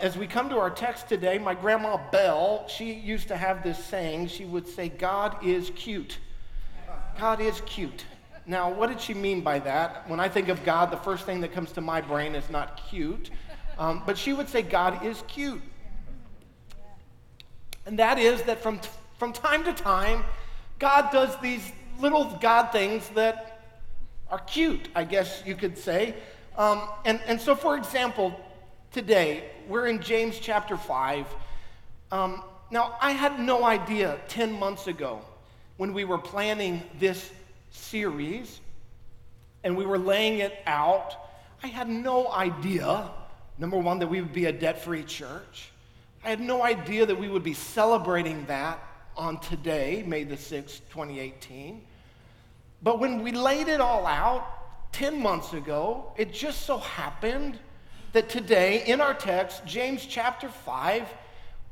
as we come to our text today, my grandma Belle, she used to have this saying. She would say, God is cute. God is cute. Now, what did she mean by that? When I think of God, the first thing that comes to my brain is not cute. Um, but she would say, God is cute. And that is that from, from time to time, God does these little God things that are cute, I guess you could say. Um, and, and so, for example, today, we're in James chapter 5. Um, now, I had no idea 10 months ago when we were planning this series and we were laying it out. I had no idea, number one, that we would be a debt free church. I had no idea that we would be celebrating that on today, May the 6th, 2018. But when we laid it all out 10 months ago, it just so happened that today in our text, James chapter 5,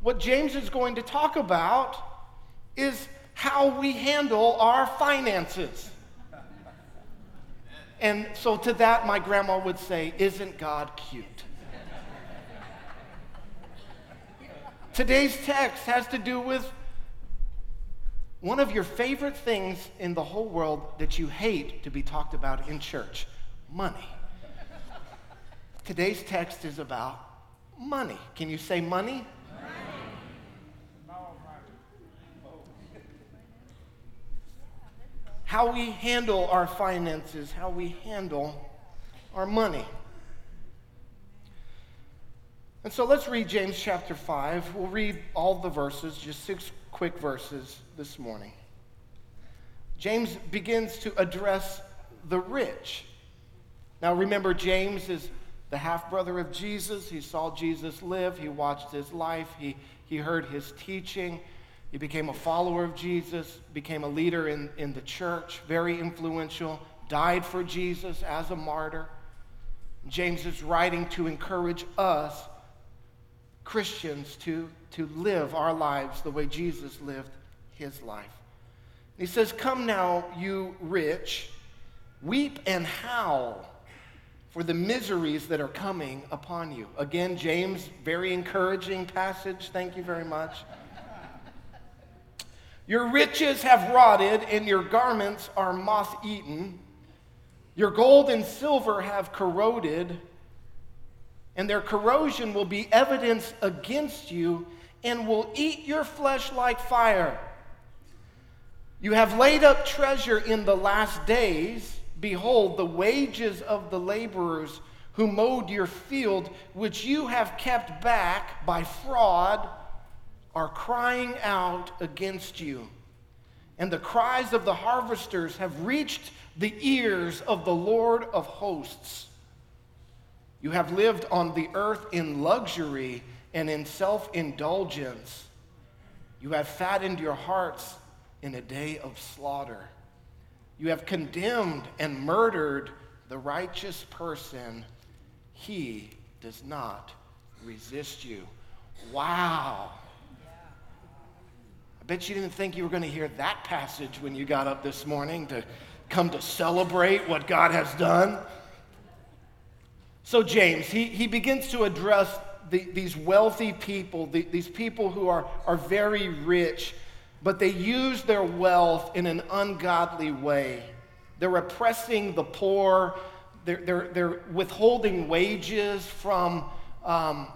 what James is going to talk about is how we handle our finances. And so to that, my grandma would say, Isn't God cute? Today's text has to do with one of your favorite things in the whole world that you hate to be talked about in church money. Today's text is about money. Can you say money? How we handle our finances, how we handle our money. And so let's read James chapter 5. We'll read all the verses, just six quick verses this morning. James begins to address the rich. Now remember, James is the half brother of Jesus. He saw Jesus live, he watched his life, he, he heard his teaching. He became a follower of Jesus, became a leader in, in the church, very influential, died for Jesus as a martyr. James is writing to encourage us Christians to, to live our lives the way Jesus lived his life. He says, Come now, you rich, weep and howl for the miseries that are coming upon you. Again, James, very encouraging passage. Thank you very much. Your riches have rotted, and your garments are moth eaten. Your gold and silver have corroded and their corrosion will be evidence against you and will eat your flesh like fire. You have laid up treasure in the last days. Behold, the wages of the laborers who mowed your field, which you have kept back by fraud, are crying out against you. And the cries of the harvesters have reached the ears of the Lord of hosts. You have lived on the earth in luxury and in self indulgence. You have fattened your hearts in a day of slaughter. You have condemned and murdered the righteous person. He does not resist you. Wow. I bet you didn't think you were going to hear that passage when you got up this morning to come to celebrate what God has done. So, James, he, he begins to address the, these wealthy people, the, these people who are, are very rich, but they use their wealth in an ungodly way. They're oppressing the poor, they're, they're, they're withholding wages from um,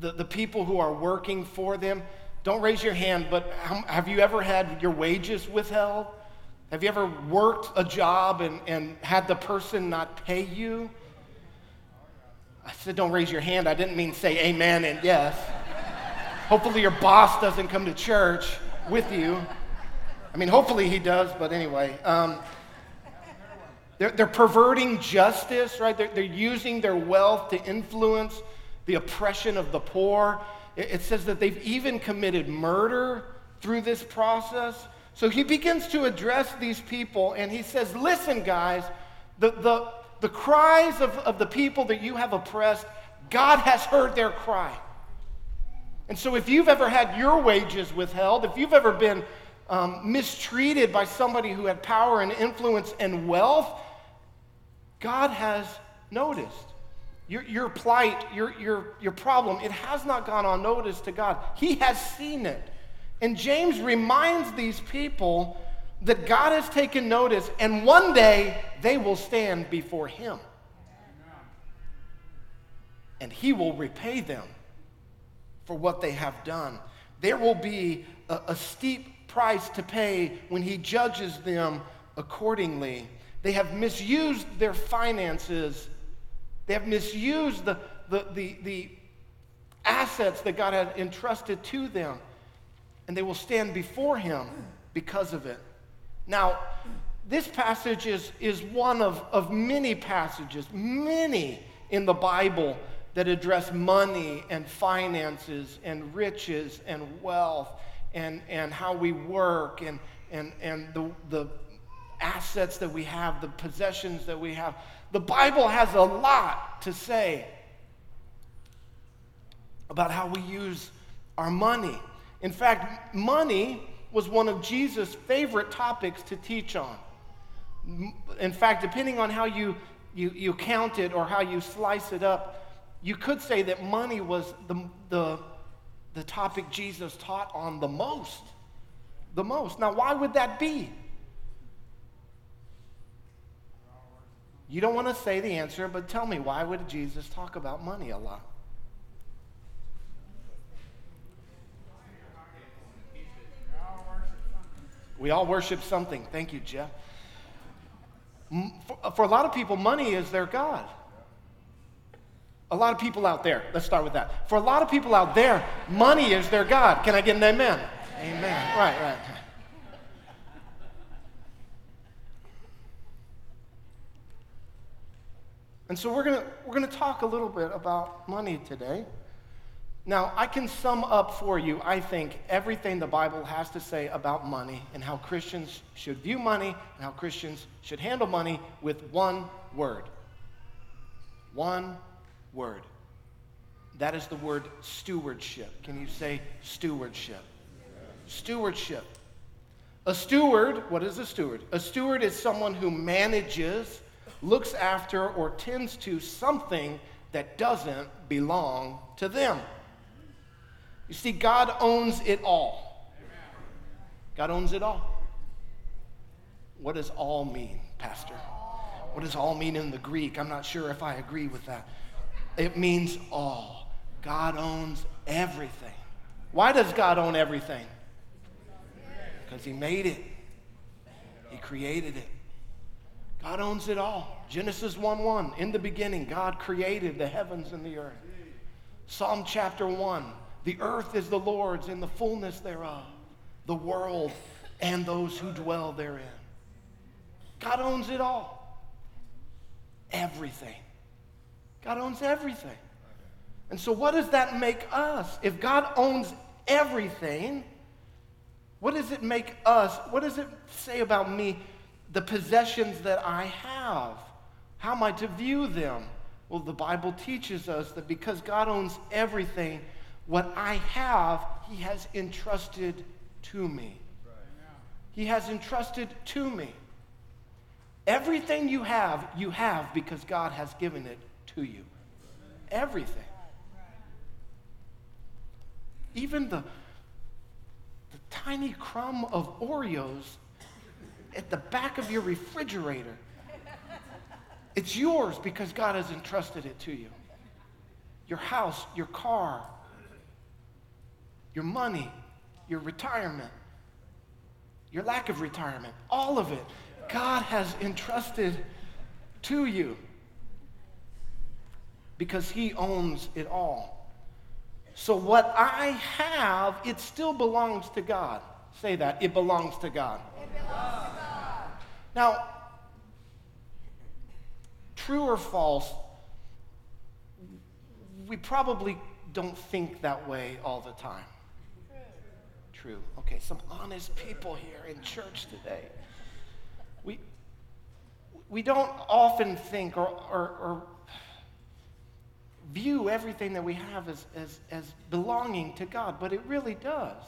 the, the people who are working for them. Don't raise your hand, but have you ever had your wages withheld? Have you ever worked a job and, and had the person not pay you? I said, don't raise your hand. I didn't mean say amen and yes. hopefully, your boss doesn't come to church with you. I mean, hopefully he does, but anyway. Um, they're, they're perverting justice, right? They're, they're using their wealth to influence the oppression of the poor. It, it says that they've even committed murder through this process. So he begins to address these people and he says, Listen, guys, the, the, the cries of, of the people that you have oppressed, God has heard their cry. And so, if you've ever had your wages withheld, if you've ever been um, mistreated by somebody who had power and influence and wealth, God has noticed. your, your plight, your, your, your problem, it has not gone unnoticed to God. He has seen it. And James reminds these people that God has taken notice, and one day they will stand before Him. And He will repay them for what they have done. There will be a, a steep price to pay when He judges them accordingly. They have misused their finances they have misused the, the, the, the assets that God had entrusted to them, and they will stand before Him because of it. Now, this passage is, is one of, of many passages, many in the Bible that address money and finances and riches and wealth and, and how we work and, and, and the, the assets that we have, the possessions that we have. The Bible has a lot to say about how we use our money. In fact, money was one of Jesus' favorite topics to teach on. In fact, depending on how you, you, you count it or how you slice it up, you could say that money was the, the, the topic Jesus taught on the most. The most. Now, why would that be? You don't want to say the answer, but tell me, why would Jesus talk about money a lot? We all worship something. Thank you, Jeff. For, for, a lot of people, money is their God. A lot of people out there, let's start with that. For a lot of people out there, money is their God. Can I get an amen? Amen. Right, right. And so we're going to we're going to talk a little bit about money today. Now, I can sum up for you, I think, everything the Bible has to say about money and how Christians should view money and how Christians should handle money with one word. One word. That is the word stewardship. Can you say stewardship? Stewardship. A steward, what is a steward? A steward is someone who manages looks after or tends to something that doesn't belong to them. You see, God owns it all. God owns it all. What does all mean, Pastor? What does all mean in the Greek? I'm not sure if I agree with that. It means all. God owns everything. Why does God own everything? Because He made it, He created it. God owns it all. Genesis 1 1. In the beginning, God created the heavens and the earth. Psalm chapter 1. The earth is the Lord's and the fullness thereof, the world and those who dwell therein. God owns it all. Everything. God owns everything. And so, what does that make us? If God owns everything, what does it make us? What does it say about me the possessions that I have. How am I to view them? Well, the Bible teaches us that because God owns everything, what I have, He has entrusted to me. He has entrusted to me. Everything you have, you have because God has given it to you. Everything. Even the, the tiny crumb of Oreos at the back of your refrigerator. It's yours because God has entrusted it to you. Your house, your car, your money, your retirement, your lack of retirement, all of it, God has entrusted to you because He owns it all. So, what I have, it still belongs to God. Say that. It belongs to God. It belongs to God. Now, true or false, we probably don't think that way all the time. True. True. Okay, some honest people here in church today. We, we don't often think or, or, or view everything that we have as, as, as belonging to God, but it really does.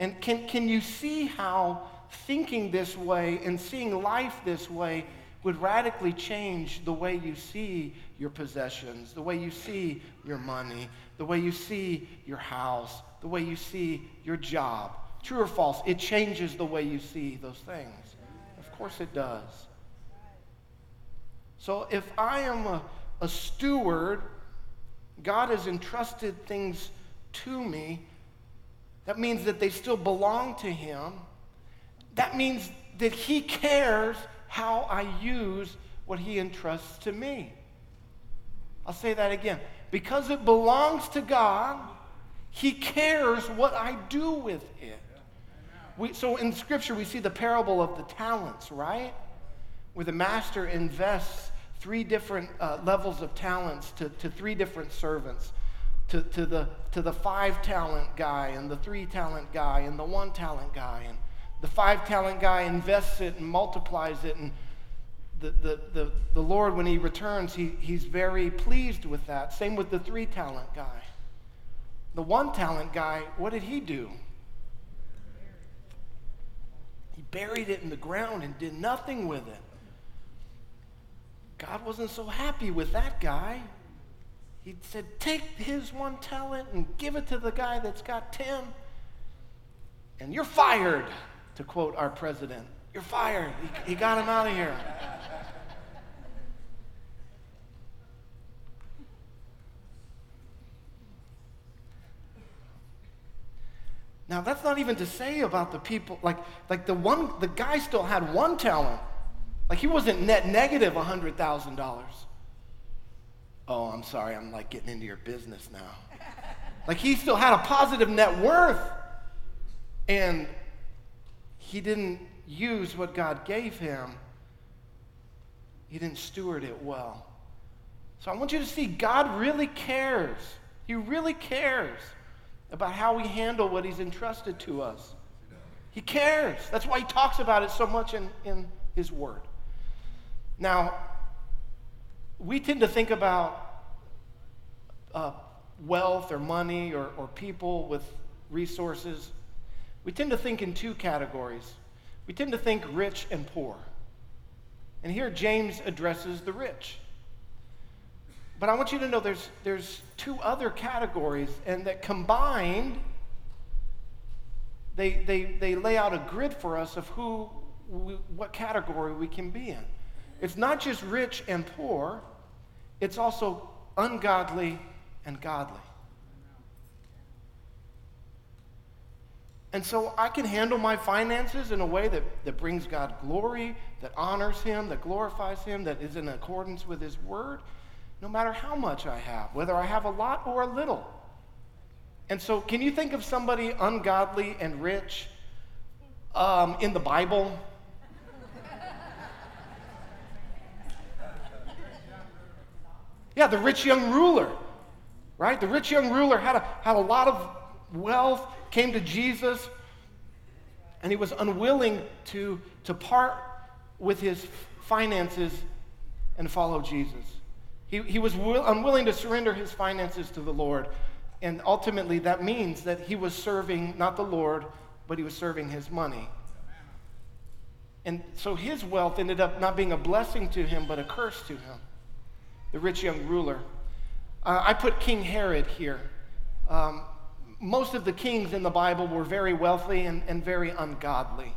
And can, can you see how thinking this way and seeing life this way would radically change the way you see your possessions, the way you see your money, the way you see your house, the way you see your job. True or false? It changes the way you see those things. Of course it does. So if I am a, a steward, God has entrusted things to me. That means that they still belong to Him. That means that He cares how I use what He entrusts to me. I'll say that again. Because it belongs to God, He cares what I do with it. We, so in Scripture, we see the parable of the talents, right? Where the master invests three different uh, levels of talents to, to three different servants to, to, the, to the five talent guy and the three talent guy and the one talent guy. And the five talent guy invests it and multiplies it. And the, the, the, the Lord, when he returns, he, he's very pleased with that. Same with the three talent guy. The one talent guy, what did he do? He buried it in the ground and did nothing with it. God wasn't so happy with that guy. He said, Take his one talent and give it to the guy that's got 10, and you're fired, to quote our president. You're fired. He, he got him out of here. Now that's not even to say about the people like like the one the guy still had one talent. Like he wasn't net negative $100,000. Oh, I'm sorry, I'm like getting into your business now. like he still had a positive net worth. And he didn't use what God gave him, he didn't steward it well. So I want you to see God really cares. He really cares about how we handle what he's entrusted to us. He cares. That's why he talks about it so much in, in his word. Now, we tend to think about uh, wealth or money or, or people with resources. We tend to think in two categories. We tend to think rich and poor. And here James addresses the rich. But I want you to know there's, there's two other categories, and that combined, they, they, they lay out a grid for us of who, we, what category we can be in. It's not just rich and poor, it's also ungodly and godly. And so I can handle my finances in a way that, that brings God glory, that honors Him, that glorifies Him, that is in accordance with His Word, no matter how much I have, whether I have a lot or a little. And so, can you think of somebody ungodly and rich um, in the Bible? Yeah, the rich young ruler, right? The rich young ruler had a, had a lot of wealth, came to Jesus, and he was unwilling to, to part with his finances and follow Jesus. He, he was will, unwilling to surrender his finances to the Lord. And ultimately, that means that he was serving not the Lord, but he was serving his money. And so his wealth ended up not being a blessing to him, but a curse to him the rich young ruler. Uh, I put King Herod here. Um, most of the kings in the Bible were very wealthy and, and very ungodly.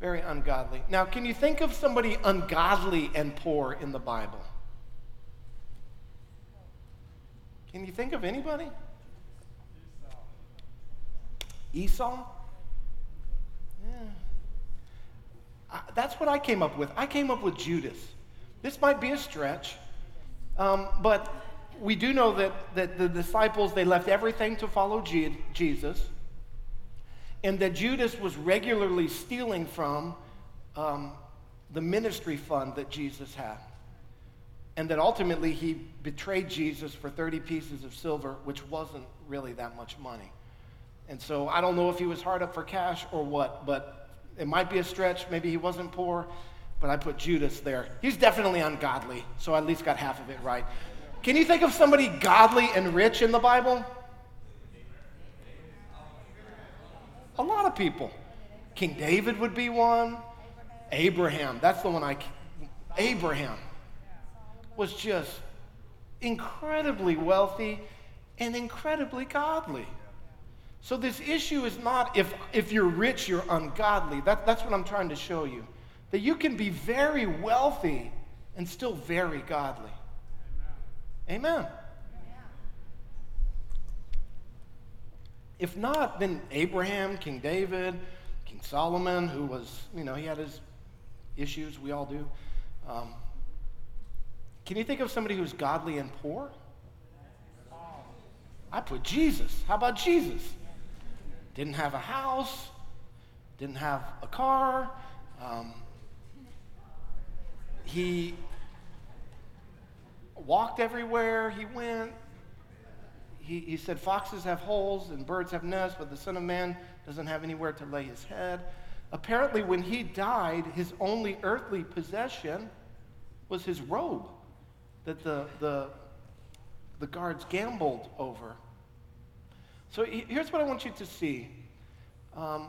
Very ungodly. Now, can you think of somebody ungodly and poor in the Bible? Can you think of anybody? Esau? Yeah. Uh, that's what I came up with. I came up with Judas. This might be a stretch, um, but we do know that, that the disciples, they left everything to follow G- Jesus, and that Judas was regularly stealing from um, the ministry fund that Jesus had. And that ultimately he betrayed Jesus for 30 pieces of silver, which wasn't really that much money. And so I don't know if he was hard up for cash or what, but it might be a stretch. Maybe he wasn't poor but I put Judas there. He's definitely ungodly, so I at least got half of it right. Can you think of somebody godly and rich in the Bible? A lot of people. King David would be one. Abraham, that's the one I Abraham was just incredibly wealthy and incredibly godly. So this issue is not if, if you're rich, you're ungodly. That, that's what I'm trying to show you. That you can be very wealthy and still very godly. Amen. Amen. If not, then Abraham, King David, King Solomon, who was, you know, he had his issues, we all do. Um, can you think of somebody who's godly and poor? I put Jesus. How about Jesus? Didn't have a house, didn't have a car. Um, he walked everywhere he went. He, he said, Foxes have holes and birds have nests, but the Son of Man doesn't have anywhere to lay his head. Apparently, when he died, his only earthly possession was his robe that the, the, the guards gambled over. So here's what I want you to see. Um,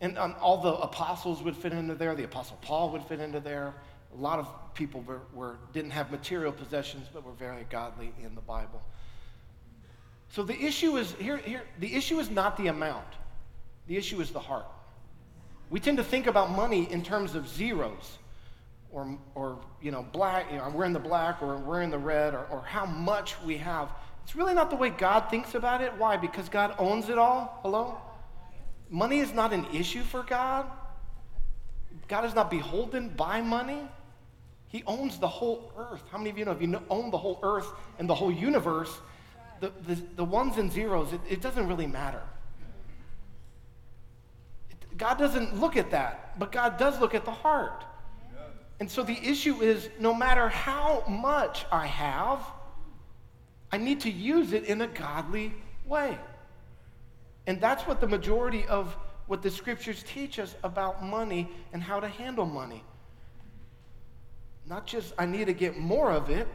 and um, all the apostles would fit into there. The apostle Paul would fit into there. A lot of people were, were, didn't have material possessions, but were very godly in the Bible. So the issue is here, here. The issue is not the amount. The issue is the heart. We tend to think about money in terms of zeros or, or you know, black, you know, we're in the black or we're in the red or, or how much we have. It's really not the way God thinks about it. Why? Because God owns it all. Hello? Money is not an issue for God. God is not beholden by money. He owns the whole earth. How many of you know if you own the whole earth and the whole universe, the, the, the ones and zeros, it, it doesn't really matter. God doesn't look at that, but God does look at the heart. And so the issue is no matter how much I have, I need to use it in a godly way. And that's what the majority of what the scriptures teach us about money and how to handle money. Not just I need to get more of it,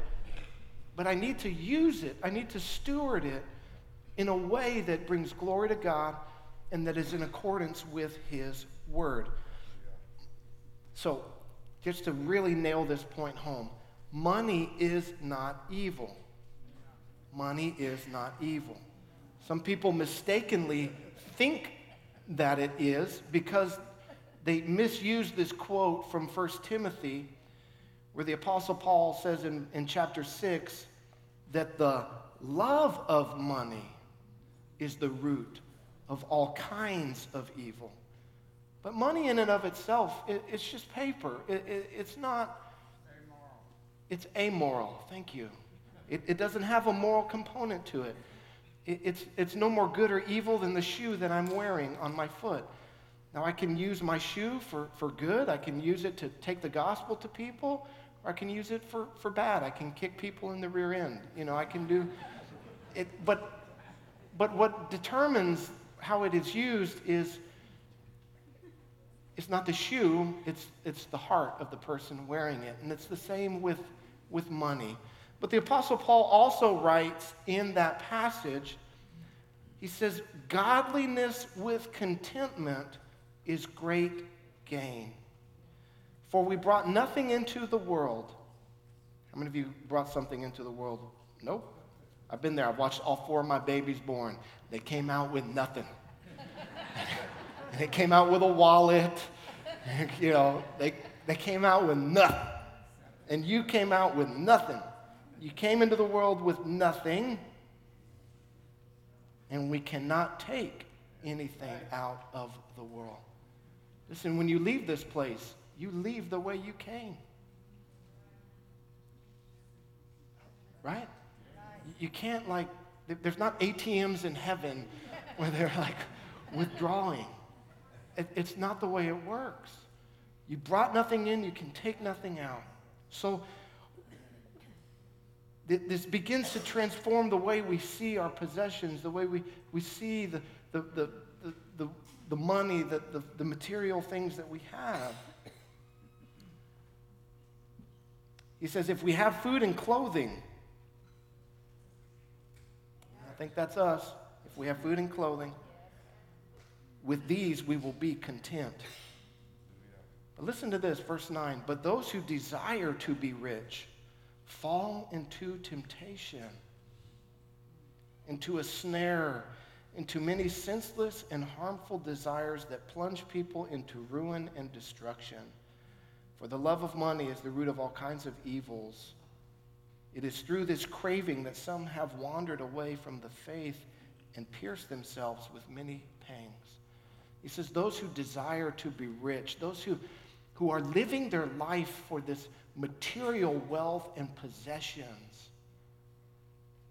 but I need to use it. I need to steward it in a way that brings glory to God and that is in accordance with His word. So, just to really nail this point home money is not evil. Money is not evil. Some people mistakenly think that it is because they misuse this quote from 1 Timothy, where the Apostle Paul says in, in chapter 6 that the love of money is the root of all kinds of evil. But money in and of itself, it, it's just paper. It, it, it's not, amoral. it's amoral. Thank you. It, doesn't have a moral component to it. it's, it's no more good or evil than the shoe that I'm wearing on my foot. Now, I can use my shoe for, for good. I can use it to take the gospel to people, I can use it for, for bad. I can kick people in the rear end. You know, I can do it. But, but what determines how it is used is it's not the shoe, it's, it's the heart of the person wearing it. And it's the same with, with money. But the Apostle Paul also writes in that passage, he says, Godliness with contentment is great gain. For we brought nothing into the world. How many of you brought something into the world? Nope. I've been there. I've watched all four of my babies born. They came out with nothing. they came out with a wallet. you know, they, they came out with nothing. And you came out with nothing. You came into the world with nothing. And we cannot take anything out of the world. Listen, when you leave this place, you leave the way you came. Right? You can't, like, there's not ATMs in heaven where they're like withdrawing. It, it's not the way it works. You brought nothing in, you can take nothing out. So th- this begins to transform the way we see our possessions, the way we, we see the, the, the, the, the, the money, the, the, the material things that we have. He says, if we have food and clothing, I think that's us. If we have food and clothing, with these we will be content. But listen to this, verse 9. But those who desire to be rich fall into temptation, into a snare, into many senseless and harmful desires that plunge people into ruin and destruction. For the love of money is the root of all kinds of evils. It is through this craving that some have wandered away from the faith and pierced themselves with many pangs. He says, Those who desire to be rich, those who, who are living their life for this material wealth and possessions,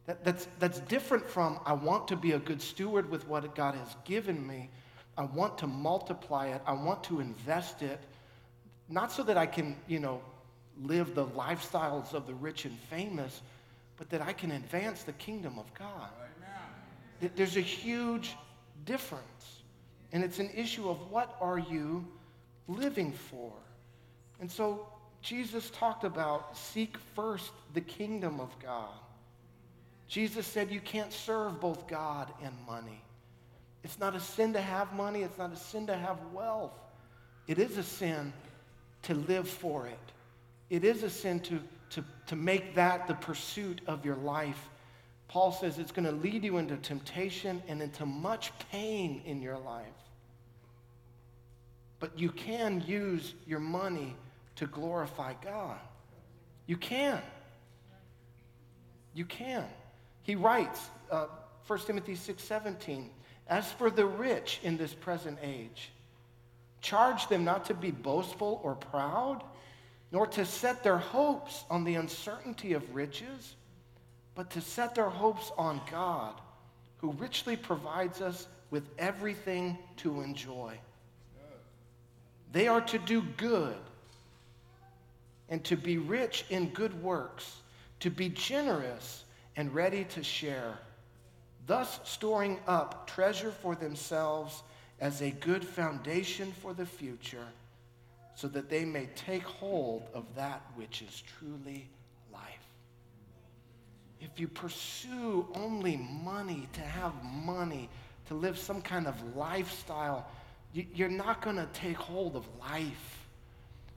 that, that's, that's different from I want to be a good steward with what God has given me. I want to multiply it. I want to invest it, not so that I can, you know, live the lifestyles of the rich and famous, but that I can advance the kingdom of God. Amen. There's a huge difference. And it's an issue of what are you living for? And so Jesus talked about seek first the kingdom of God. Jesus said you can't serve both God and money. It's not a sin to have money, it's not a sin to have wealth. It is a sin to live for it. It is a sin to, to, to make that the pursuit of your life. Paul says it's going to lead you into temptation and into much pain in your life. But you can use your money to glorify God. You can. You can. He writes, uh, 1 Timothy 6:17, as for the rich in this present age, charge them not to be boastful or proud nor to set their hopes on the uncertainty of riches, but to set their hopes on God, who richly provides us with everything to enjoy. They are to do good and to be rich in good works, to be generous and ready to share, thus storing up treasure for themselves as a good foundation for the future so that they may take hold of that which is truly life. If you pursue only money, to have money, to live some kind of lifestyle, you're not going to take hold of life.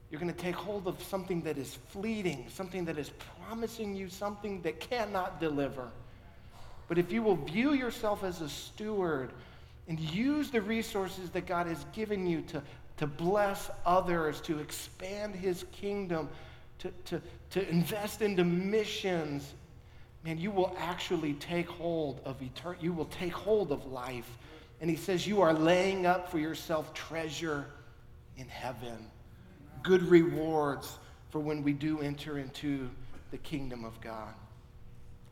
You're going to take hold of something that is fleeting, something that is promising you something that cannot deliver. But if you will view yourself as a steward and use the resources that God has given you to to bless others, to expand his kingdom, to, to, to invest into missions, man, you will actually take hold of eternity. You will take hold of life. And he says, You are laying up for yourself treasure in heaven, good rewards for when we do enter into the kingdom of God.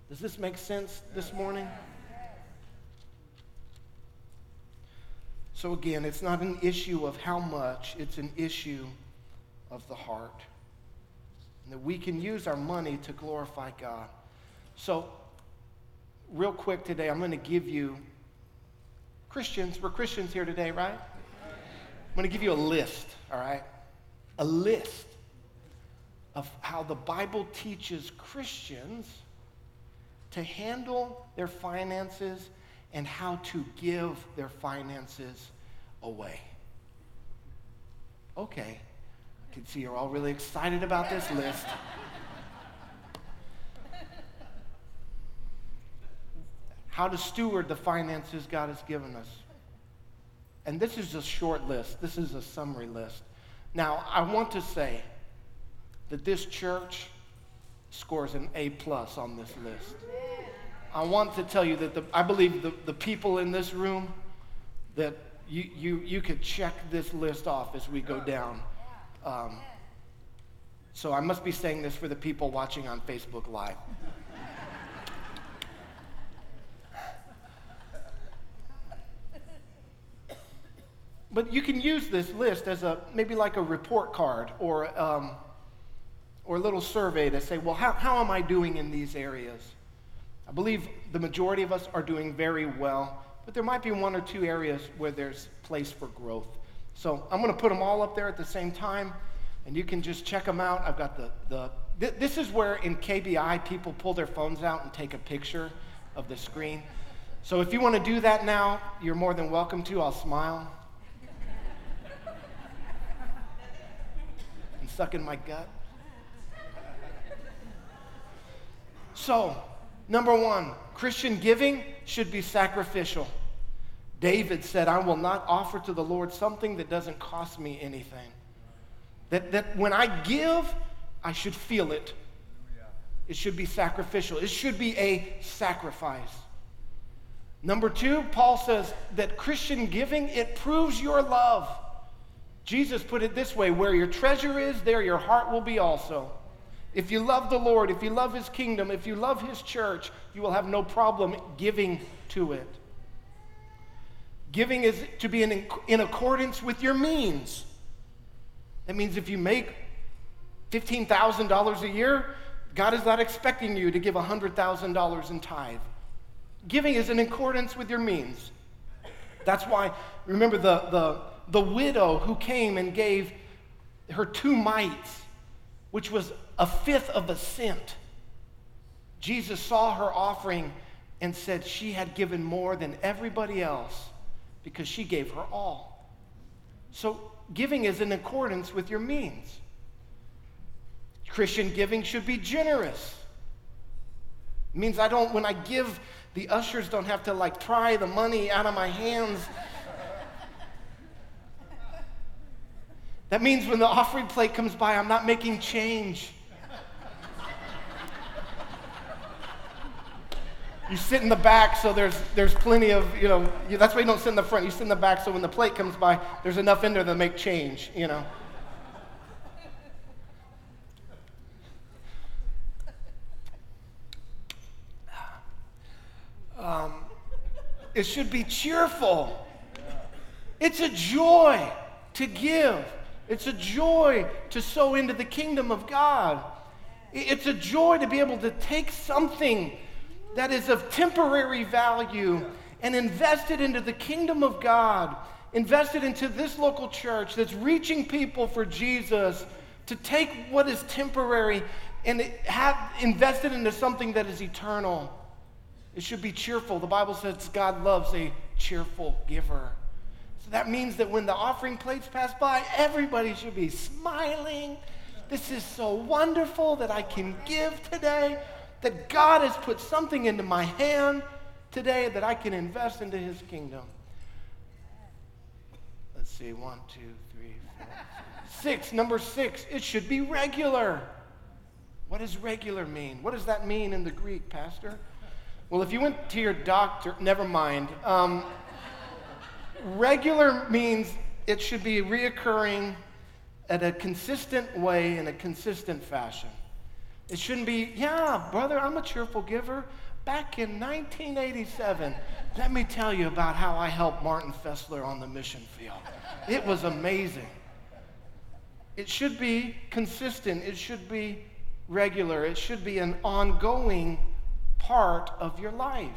Does this make sense this morning? So, again, it's not an issue of how much, it's an issue of the heart. And that we can use our money to glorify God. So, real quick today, I'm going to give you Christians, we're Christians here today, right? I'm going to give you a list, all right? A list of how the Bible teaches Christians to handle their finances and how to give their finances away. Okay, I can see you're all really excited about this list. how to steward the finances God has given us. And this is a short list, this is a summary list. Now, I want to say that this church scores an A plus on this list. I want to tell you that the, I believe the, the people in this room, that you, you, you could check this list off as we go down. Um, so I must be saying this for the people watching on Facebook Live. but you can use this list as a maybe like a report card or, um, or a little survey to say, well, how, how am I doing in these areas? I believe the majority of us are doing very well, but there might be one or two areas where there's place for growth. So I'm going to put them all up there at the same time, and you can just check them out. I've got the, the th- this is where in KBI people pull their phones out and take a picture of the screen. So if you want to do that now, you're more than welcome to. I'll smile. and suck in my gut. So, number one, Christian giving should be sacrificial. David said, I will not offer to the Lord something that doesn't cost me anything. That, that when I give, I should feel it. It should be sacrificial. It should be a sacrifice. Number two, Paul says that Christian giving, it proves your love. Jesus put it this way where your treasure is, there your heart will be also. If you love the Lord, if you love his kingdom, if you love his church, you will have no problem giving to it. Giving is to be in, in accordance with your means. That means if you make $15,000 a year, God is not expecting you to give $100,000 in tithe. Giving is in accordance with your means. That's why, remember the, the, the widow who came and gave her two mites, which was a fifth of a cent. Jesus saw her offering and said she had given more than everybody else because she gave her all. So giving is in accordance with your means. Christian giving should be generous. It means I don't, when I give, the ushers don't have to like pry the money out of my hands. that means when the offering plate comes by, I'm not making change. You sit in the back, so there's, there's plenty of, you know, you, that's why you don't sit in the front. You sit in the back, so when the plate comes by, there's enough in there to make change, you know. Um, it should be cheerful. It's a joy to give. It's a joy to sow into the kingdom of God. It's a joy to be able to take something that is of temporary value and invested into the kingdom of God, invested into this local church that's reaching people for Jesus, to take what is temporary and have invested into something that is eternal. It should be cheerful. The Bible says God loves a cheerful giver. So that means that when the offering plates pass by, everybody should be smiling. This is so wonderful that I can give today, that God has put something into my hand today that I can invest into his kingdom. Let's see, one, two, three, four, six. Number six, it should be regular. What does regular mean? What does that mean in the Greek, Pastor? Well, if you went to your doctor, never mind. Um, regular means it should be reoccurring at a consistent way in a consistent fashion. It shouldn't be, yeah, brother, I'm a cheerful giver. Back in 1987, let me tell you about how I helped Martin Fessler on the mission field. It was amazing. It should be consistent, it should be regular, it should be an ongoing part of your life.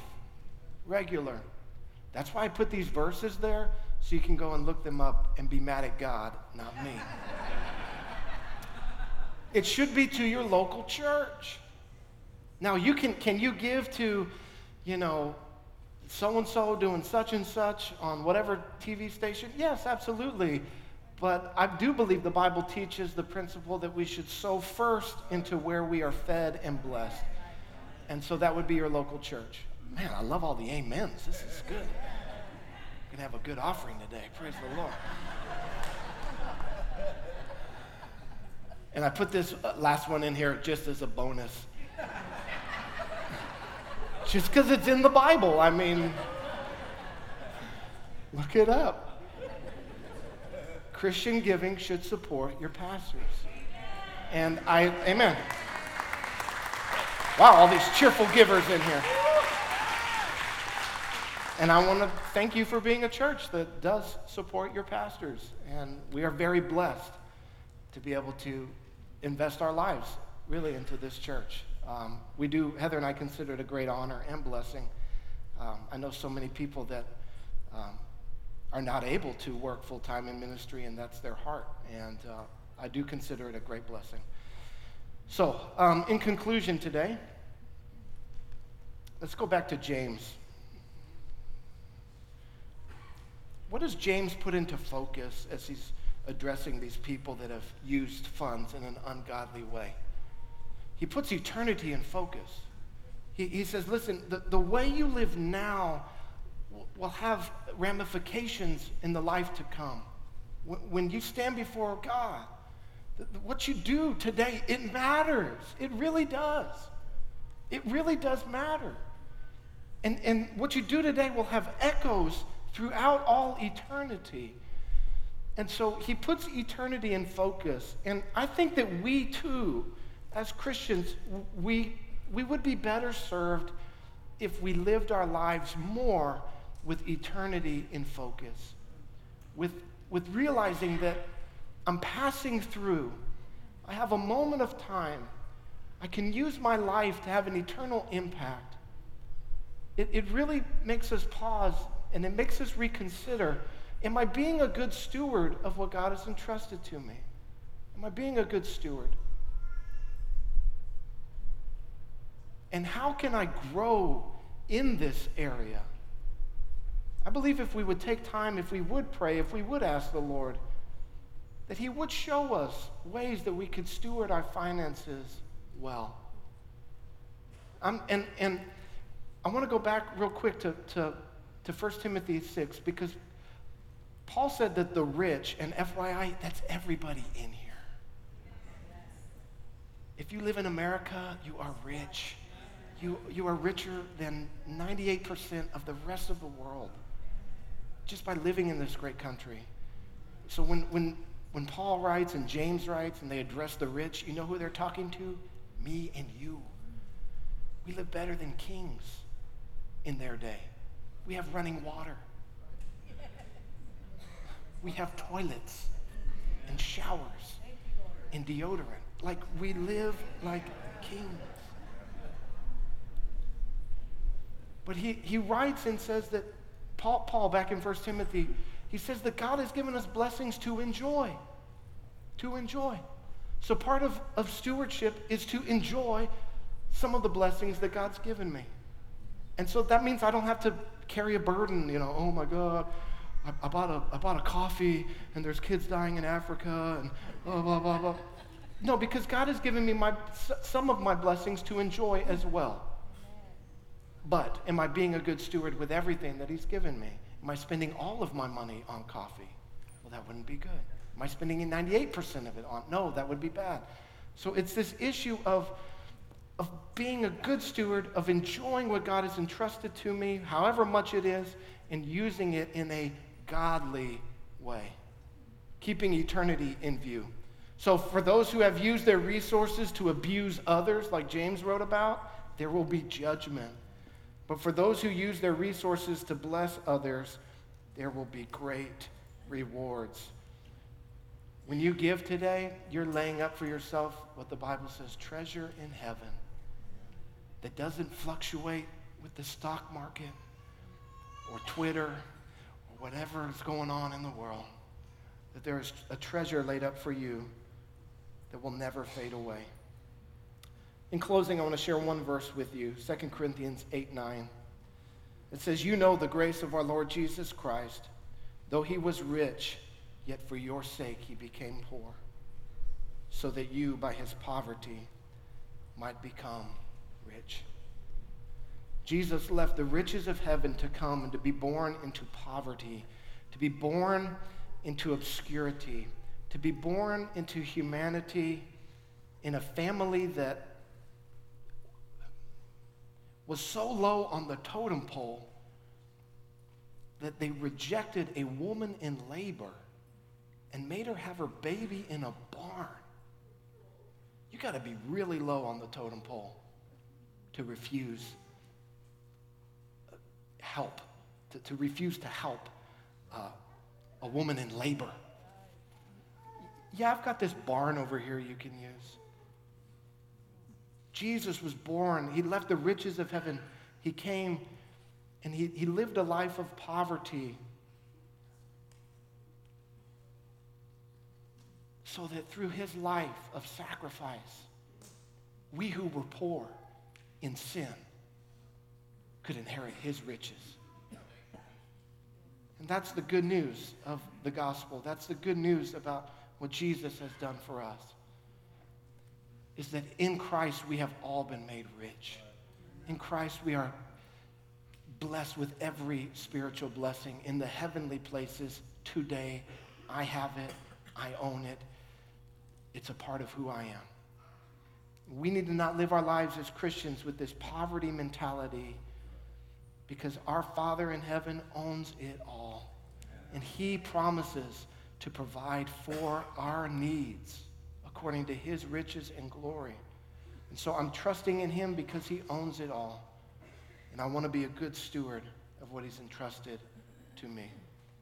Regular. That's why I put these verses there so you can go and look them up and be mad at God, not me. it should be to your local church. Now, you can, can you give to, you know, so and so doing such and such on whatever TV station? Yes, absolutely. But I do believe the Bible teaches the principle that we should sow first into where we are fed and blessed. And so that would be your local church. Man, I love all the amens. This is good. We're going to have a good offering today. Praise the Lord. And I put this uh, last one in here just as a bonus. just because it's in the Bible. I mean, look it up. Christian giving should support your pastors. And I, amen. Wow, all these cheerful givers in here. And I want to thank you for being a church that does support your pastors. And we are very blessed to be able to invest our lives really into this church. Um, we do, Heather and I consider it a great honor and blessing. Um, I know so many people that um, are not able to work full time in ministry, and that's their heart. And uh, I do consider it a great blessing. So, um, in conclusion today, let's go back to James. What does James put into focus as he's addressing these people that have used funds in an ungodly way. He puts eternity in focus. He, he says, listen, the, the way you live now will have ramifications in the life to come. When you stand before God, what you do today, it matters. It really does. It really does matter. And, and what you do today will have echoes throughout all eternity. And so he puts eternity in focus. And I think that we too, as Christians, we, we would be better served if we lived our lives more with eternity in focus, with, with realizing that I'm passing through, I have a moment of time, I can use my life to have an eternal impact. It, it really makes us pause and it makes us reconsider am I being a good steward of what God has entrusted to me? Am I being a good steward? And how can I grow in this area? I believe if we would take time, if we would pray, if we would ask the Lord, that He would show us ways that we could steward our finances well. And, and I want to go back real quick to, to, to 1 Timothy 6 because Paul said that the rich, and FYI, that's everybody in here. If you live in America, you are rich. You, you are richer than 98% of the rest of the world just by living in this great country. So when, when, when Paul writes and James writes and they address the rich, you know who they're talking to? Me and you. We live better than kings in their day. We have running water. We have toilets and showers and deodorant. Like we live like kings. But he, he writes and says that Paul, Paul, back in 1 Timothy, he says that God has given us blessings to enjoy. To enjoy. So part of, of stewardship is to enjoy some of the blessings that God's given me. And so that means I don't have to carry a burden, you know, oh my God, I, I, bought, a, I bought a coffee and there's kids dying in Africa and blah, blah, blah, blah. No, because God has given me my, some of my blessings to enjoy as well. But am I being a good steward with everything that He's given me? Am I spending all of my money on coffee? Well, that wouldn't be good. Am I spending 98% of it on? No, that would be bad. So it's this issue of, of being a good steward, of enjoying what God has entrusted to me, however much it is, and using it in a godly way, keeping eternity in view. So, for those who have used their resources to abuse others, like James wrote about, there will be judgment. But for those who use their resources to bless others, there will be great rewards. When you give today, you're laying up for yourself what the Bible says treasure in heaven that doesn't fluctuate with the stock market or Twitter whatever is going on in the world. That there is a treasure laid up for you that will never fade away. In closing, I want to share one verse with you 2 Corinthians 8 9. It says, You know the grace of our Lord Jesus Christ. Though he was rich, yet for your sake he became poor, so that you, by his poverty, might become rich. Jesus left the riches of heaven to come and to be born into poverty, to be born into obscurity, to be born into humanity in a family that was so low on the totem pole that they rejected a woman in labor and made her have her baby in a barn. You got to be really low on the totem pole to refuse help, to, to refuse to help uh, a woman in labor. Yeah, I've got this barn over here you can use. Jesus was born. He left the riches of heaven. He came and he, he lived a life of poverty so that through his life of sacrifice, we who were poor in sin could inherit his riches. And that's the good news of the gospel. That's the good news about what Jesus has done for us. Is that in Christ we have all been made rich. In Christ we are blessed with every spiritual blessing in the heavenly places today. I have it, I own it. It's a part of who I am. We need to not live our lives as Christians with this poverty mentality because our Father in heaven owns it all. And He promises to provide for our needs according to His riches and glory. And so I'm trusting in Him because He owns it all. And I want to be a good steward of what He's entrusted to me.